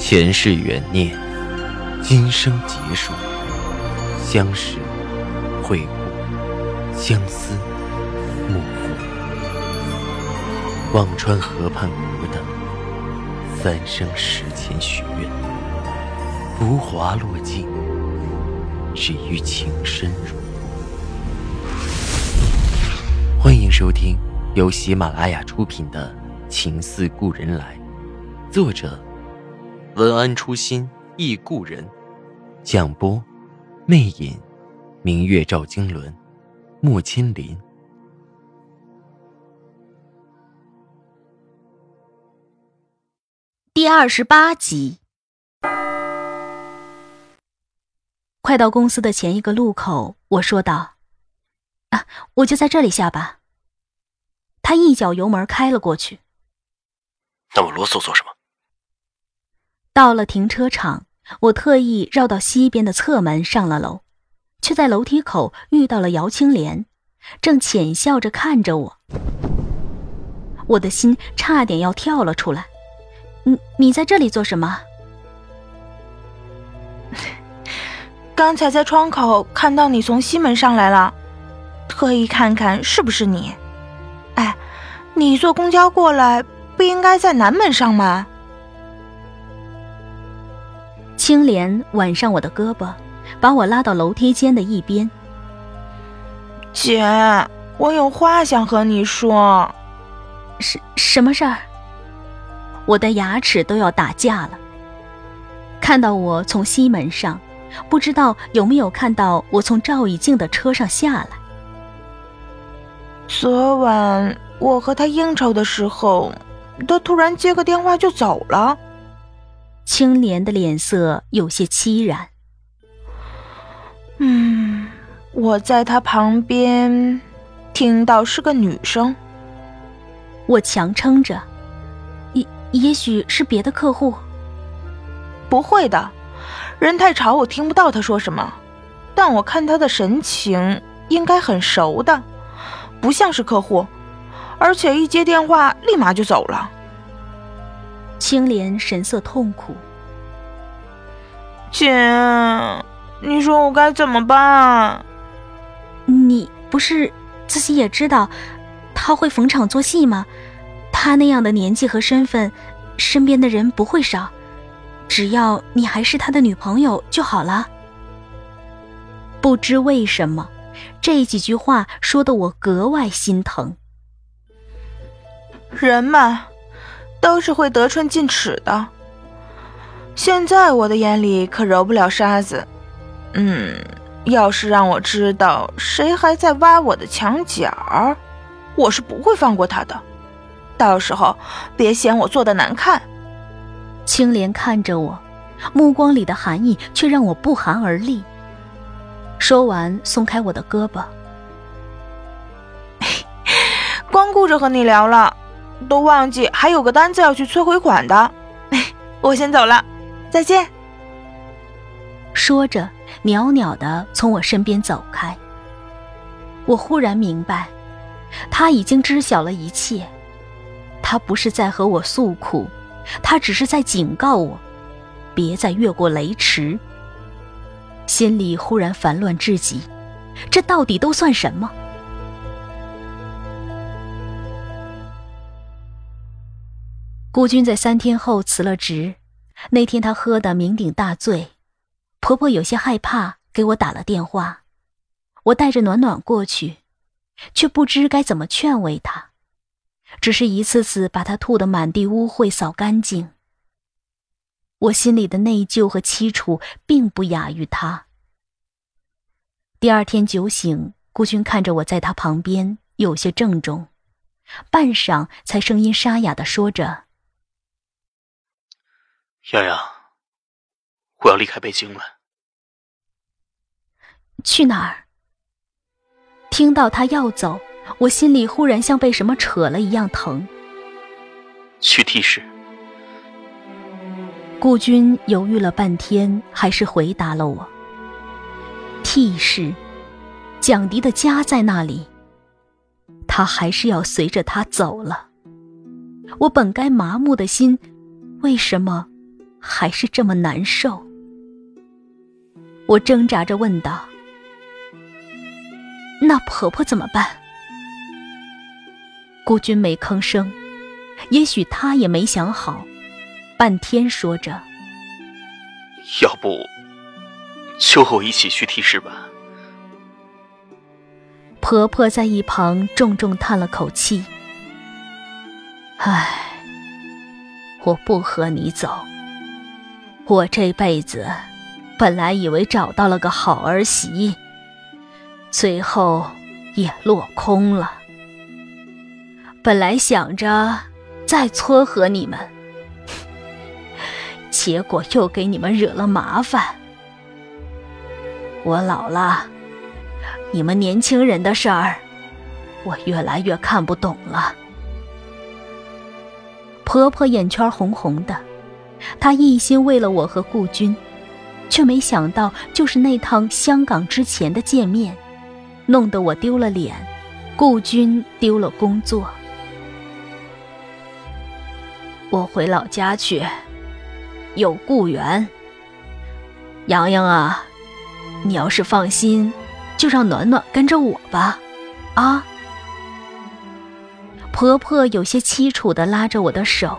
前世缘孽，今生劫数。相识、会故，相思、幕赋。忘川河畔无等，三生石前许愿。浮华落尽，只余情深入。欢迎收听由喜马拉雅出品的《情似故人来》，作者。文安初心忆故人，蒋波，魅影，明月照经纶，木千林。第二十八集。快到公司的前一个路口，我说道：“啊，我就在这里下吧。”他一脚油门开了过去。那么啰嗦做什么？到了停车场，我特意绕到西边的侧门上了楼，却在楼梯口遇到了姚青莲，正浅笑着看着我。我的心差点要跳了出来。你你在这里做什么？刚才在窗口看到你从西门上来了，特意看看是不是你。哎，你坐公交过来不应该在南门上吗？青莲挽上我的胳膊，把我拉到楼梯间的一边。姐，我有话想和你说。什什么事儿？我的牙齿都要打架了。看到我从西门上，不知道有没有看到我从赵以静的车上下来。昨晚我和他应酬的时候，他突然接个电话就走了。青莲的脸色有些凄然。嗯，我在他旁边听到是个女生。我强撑着，也也许是别的客户。不会的，人太吵，我听不到他说什么。但我看他的神情，应该很熟的，不像是客户，而且一接电话立马就走了。青莲神色痛苦，姐，你说我该怎么办？你不是自己也知道他会逢场作戏吗？他那样的年纪和身份，身边的人不会少，只要你还是他的女朋友就好了。不知为什么，这几句话说的我格外心疼。人嘛。都是会得寸进尺的。现在我的眼里可揉不了沙子。嗯，要是让我知道谁还在挖我的墙角，我是不会放过他的。到时候别嫌我做的难看。青莲看着我，目光里的寒意却让我不寒而栗。说完，松开我的胳膊，光顾着和你聊了。都忘记还有个单子要去催回款的，我先走了，再见。说着，袅袅的从我身边走开。我忽然明白，他已经知晓了一切。他不是在和我诉苦，他只是在警告我，别再越过雷池。心里忽然烦乱至极，这到底都算什么？顾军在三天后辞了职，那天他喝得酩酊大醉，婆婆有些害怕，给我打了电话，我带着暖暖过去，却不知该怎么劝慰她，只是一次次把她吐得满地污秽扫干净。我心里的内疚和凄楚并不亚于他。第二天酒醒，顾军看着我在他旁边，有些郑重，半晌才声音沙哑的说着。洋洋，我要离开北京了。去哪儿？听到他要走，我心里忽然像被什么扯了一样疼。去 T 市。顾军犹豫了半天，还是回答了我：“T 市，蒋迪的家在那里。他还是要随着他走了。我本该麻木的心，为什么？”还是这么难受。我挣扎着问道：“那婆婆怎么办？”孤军没吭声，也许他也没想好，半天说着：“要不就和我一起去替氏吧。”婆婆在一旁重重叹了口气：“唉，我不和你走。我这辈子本来以为找到了个好儿媳，最后也落空了。本来想着再撮合你们，结果又给你们惹了麻烦。我老了。”你们年轻人的事儿，我越来越看不懂了。婆婆眼圈红红的，她一心为了我和顾军，却没想到就是那趟香港之前的见面，弄得我丢了脸，顾军丢了工作。我回老家去，有顾源。洋洋啊，你要是放心。就让暖暖跟着我吧，啊！婆婆有些凄楚的拉着我的手，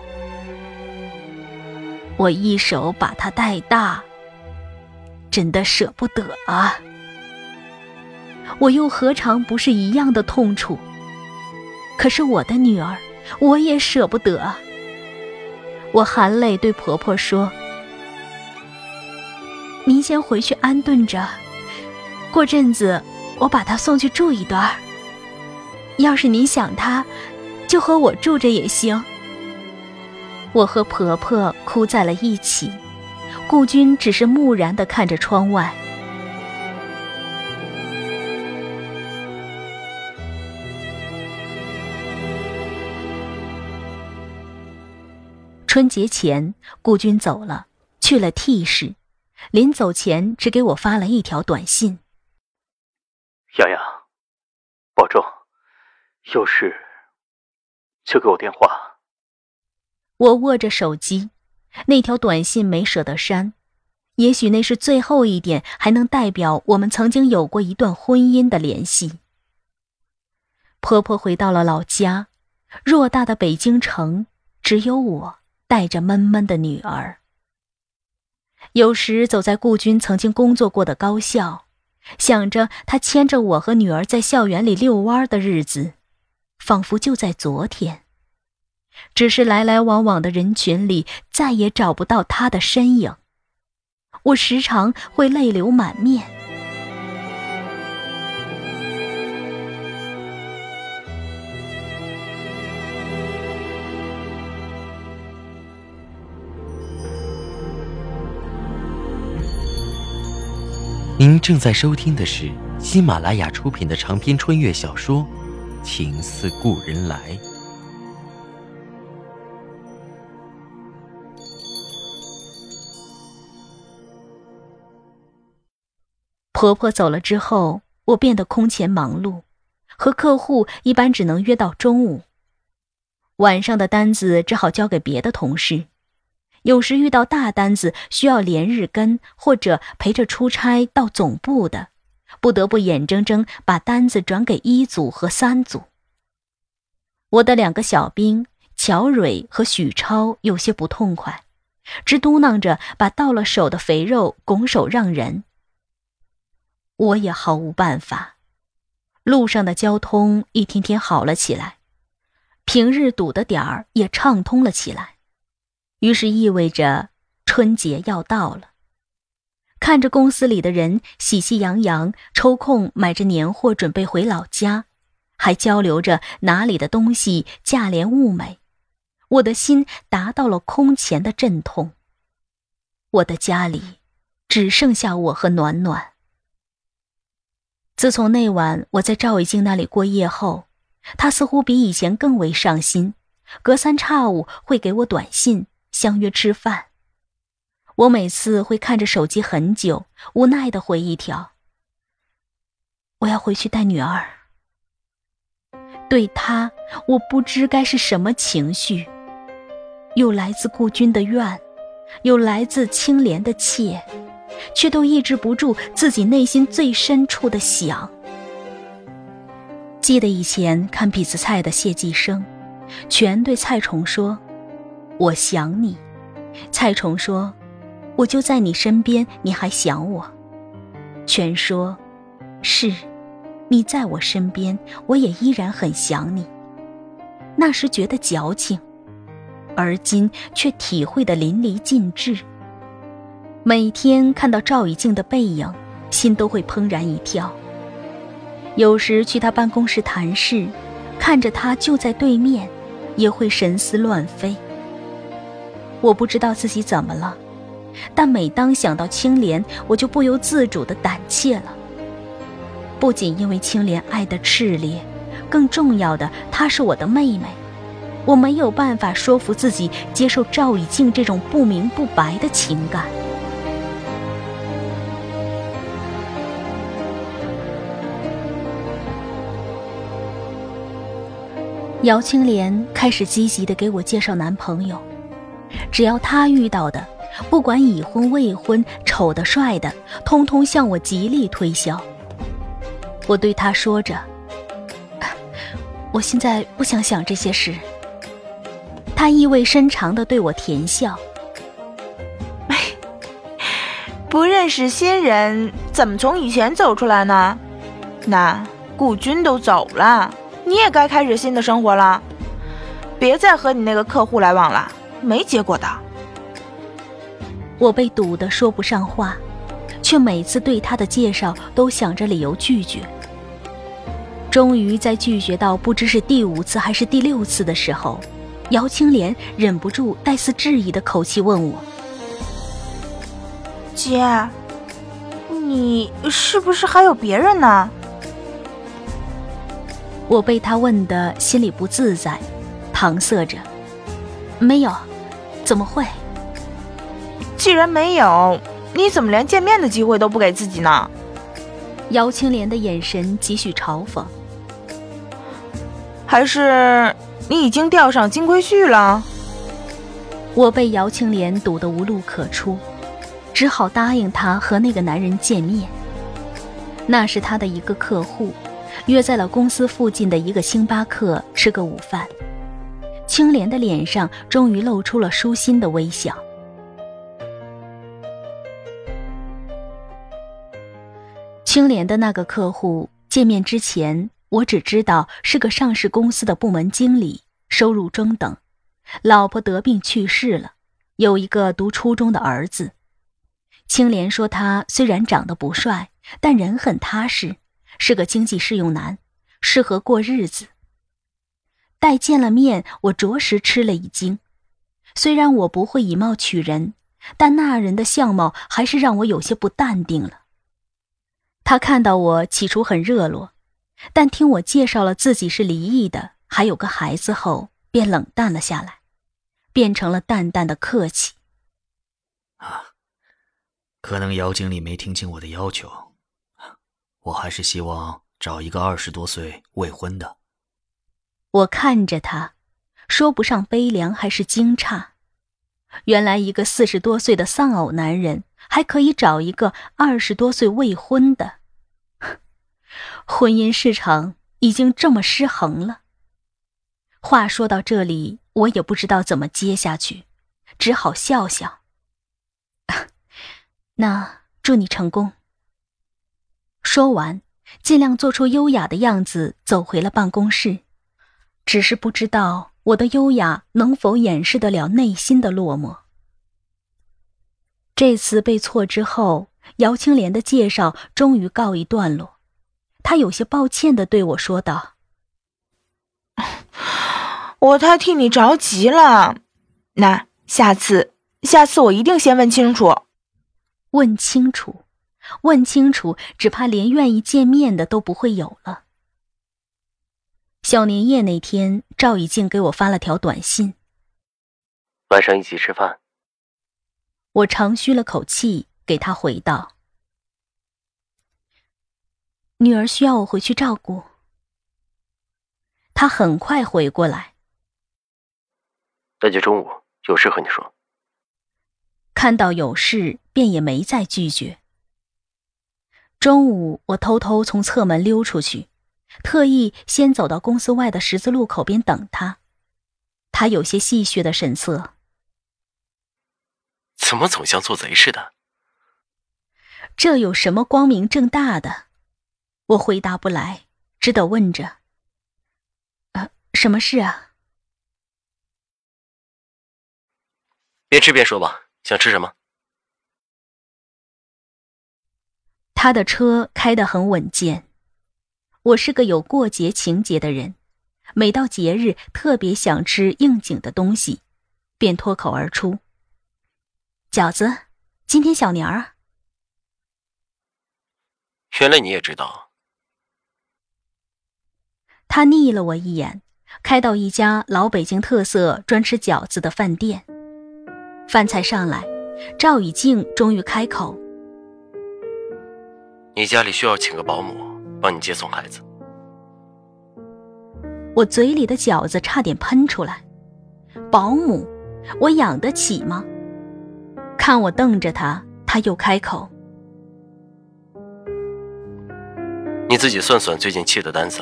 我一手把她带大，真的舍不得啊！我又何尝不是一样的痛楚？可是我的女儿，我也舍不得。我含泪对婆婆说：“您先回去安顿着。”过阵子，我把他送去住一段要是您想他，就和我住着也行。我和婆婆哭在了一起，顾军只是木然的看着窗外。春节前，顾军走了，去了 T 市，临走前只给我发了一条短信。洋洋，保重，有事就给我电话。我握着手机，那条短信没舍得删，也许那是最后一点还能代表我们曾经有过一段婚姻的联系。婆婆回到了老家，偌大的北京城，只有我带着闷闷的女儿。有时走在顾军曾经工作过的高校。想着他牵着我和女儿在校园里遛弯的日子，仿佛就在昨天。只是来来往往的人群里，再也找不到他的身影。我时常会泪流满面。您正在收听的是喜马拉雅出品的长篇穿越小说《情似故人来》。婆婆走了之后，我变得空前忙碌，和客户一般只能约到中午，晚上的单子只好交给别的同事。有时遇到大单子需要连日跟，或者陪着出差到总部的，不得不眼睁睁把单子转给一组和三组。我的两个小兵乔蕊和许超有些不痛快，直嘟囔着把到了手的肥肉拱手让人。我也毫无办法。路上的交通一天天好了起来，平日堵的点儿也畅通了起来。于是意味着春节要到了。看着公司里的人喜气洋洋，抽空买着年货准备回老家，还交流着哪里的东西价廉物美，我的心达到了空前的阵痛。我的家里只剩下我和暖暖。自从那晚我在赵伟静那里过夜后，他似乎比以前更为上心，隔三差五会给我短信。相约吃饭，我每次会看着手机很久，无奈的回一条：“我要回去带女儿。”对他，我不知该是什么情绪，有来自顾军的怨，有来自青莲的怯，却都抑制不住自己内心最深处的想。记得以前看痞子蔡的谢继生，全对蔡崇说：“我想你。”蔡崇说：“我就在你身边，你还想我？”全说：“是，你在我身边，我也依然很想你。”那时觉得矫情，而今却体会的淋漓尽致。每天看到赵以静的背影，心都会怦然一跳。有时去他办公室谈事，看着他就在对面，也会神思乱飞。我不知道自己怎么了，但每当想到青莲，我就不由自主的胆怯了。不仅因为青莲爱的炽烈，更重要的，她是我的妹妹，我没有办法说服自己接受赵以静这种不明不白的情感。姚青莲开始积极的给我介绍男朋友。只要他遇到的，不管已婚未婚、丑的帅的，通通向我极力推销。我对他说着：“我现在不想想这些事。”他意味深长的对我甜笑：“不认识新人，怎么从以前走出来呢？那顾军都走了，你也该开始新的生活了。别再和你那个客户来往了。”没结果的，我被堵得说不上话，却每次对他的介绍都想着理由拒绝。终于在拒绝到不知是第五次还是第六次的时候，姚青莲忍不住带似质疑的口气问我：“姐，你是不是还有别人呢？”我被他问的心里不自在，搪塞着：“没有。”怎么会？既然没有，你怎么连见面的机会都不给自己呢？姚青莲的眼神几许嘲讽。还是你已经钓上金龟婿了？我被姚青莲堵得无路可出，只好答应他和那个男人见面。那是他的一个客户，约在了公司附近的一个星巴克吃个午饭。青莲的脸上终于露出了舒心的微笑。青莲的那个客户见面之前，我只知道是个上市公司的部门经理，收入中等，老婆得病去世了，有一个读初中的儿子。青莲说他虽然长得不帅，但人很踏实，是个经济适用男，适合过日子。待见了面，我着实吃了一惊。虽然我不会以貌取人，但那人的相貌还是让我有些不淡定了。他看到我起初很热络，但听我介绍了自己是离异的，还有个孩子后，便冷淡了下来，变成了淡淡的客气。啊，可能姚经理没听清我的要求，我还是希望找一个二十多岁未婚的。我看着他，说不上悲凉还是惊诧。原来一个四十多岁的丧偶男人，还可以找一个二十多岁未婚的。婚姻市场已经这么失衡了。话说到这里，我也不知道怎么接下去，只好笑笑。那祝你成功。说完，尽量做出优雅的样子，走回了办公室。只是不知道我的优雅能否掩饰得了内心的落寞。这次被挫之后，姚青莲的介绍终于告一段落。她有些抱歉的对我说道：“我太替你着急了，那下次，下次我一定先问清楚。问清楚，问清楚，只怕连愿意见面的都不会有了。”小年夜那天，赵以静给我发了条短信：“晚上一起吃饭。”我长吁了口气，给他回道：“女儿需要我回去照顾。”他很快回过来：“那就中午有事和你说。”看到有事，便也没再拒绝。中午，我偷偷从侧门溜出去，特意先走到公司外的十字路口边等他。他有些戏谑的神色，怎么总像做贼似的？这有什么光明正大的？我回答不来，只得问着：“呃，什么事啊？”边吃边说吧，想吃什么？他的车开得很稳健。我是个有过节情节的人，每到节日特别想吃应景的东西，便脱口而出：“饺子，今天小年儿。”原来你也知道。他睨了我一眼，开到一家老北京特色专吃饺子的饭店。饭菜上来，赵以静终于开口：“你家里需要请个保姆帮你接送孩子。”我嘴里的饺子差点喷出来。保姆，我养得起吗？看我瞪着他，他又开口：“你自己算算最近砌的单子，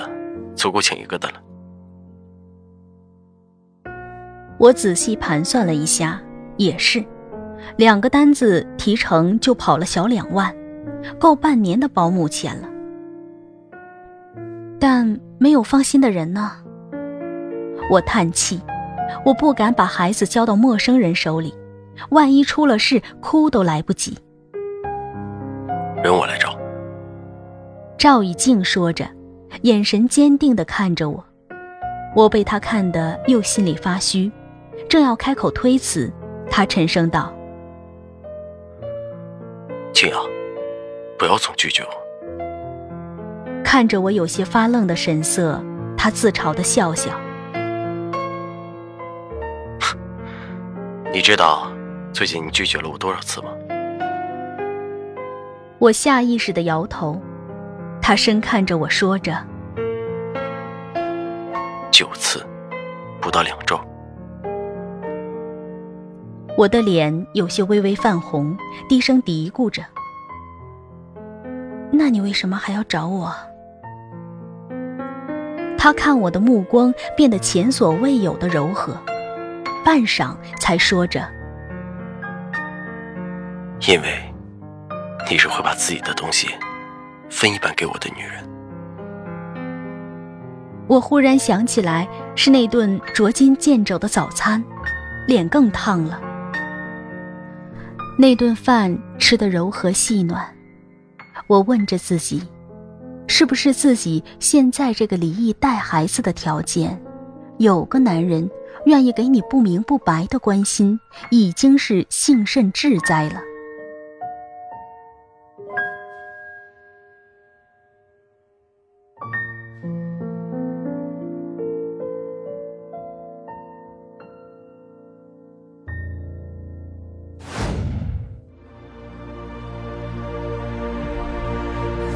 足够请一个的了。”我仔细盘算了一下。也是，两个单子提成就跑了小两万，够半年的保姆钱了。但没有放心的人呢。我叹气，我不敢把孩子交到陌生人手里，万一出了事，哭都来不及。人我来找。赵以静说着，眼神坚定地看着我，我被他看得又心里发虚，正要开口推辞。他沉声道：“静阳，不要总拒绝我。”看着我有些发愣的神色，他自嘲的笑笑：“你知道最近你拒绝了我多少次吗？”我下意识的摇头。他深看着我说着：“九次，不到两周。”我的脸有些微微泛红，低声嘀咕着：“那你为什么还要找我？”他看我的目光变得前所未有的柔和，半晌才说着：“因为你是会把自己的东西分一半给我的女人。”我忽然想起来是那顿捉襟见肘的早餐，脸更烫了。那顿饭吃得柔和细暖，我问着自己，是不是自己现在这个离异带孩子的条件，有个男人愿意给你不明不白的关心，已经是幸甚至哉了。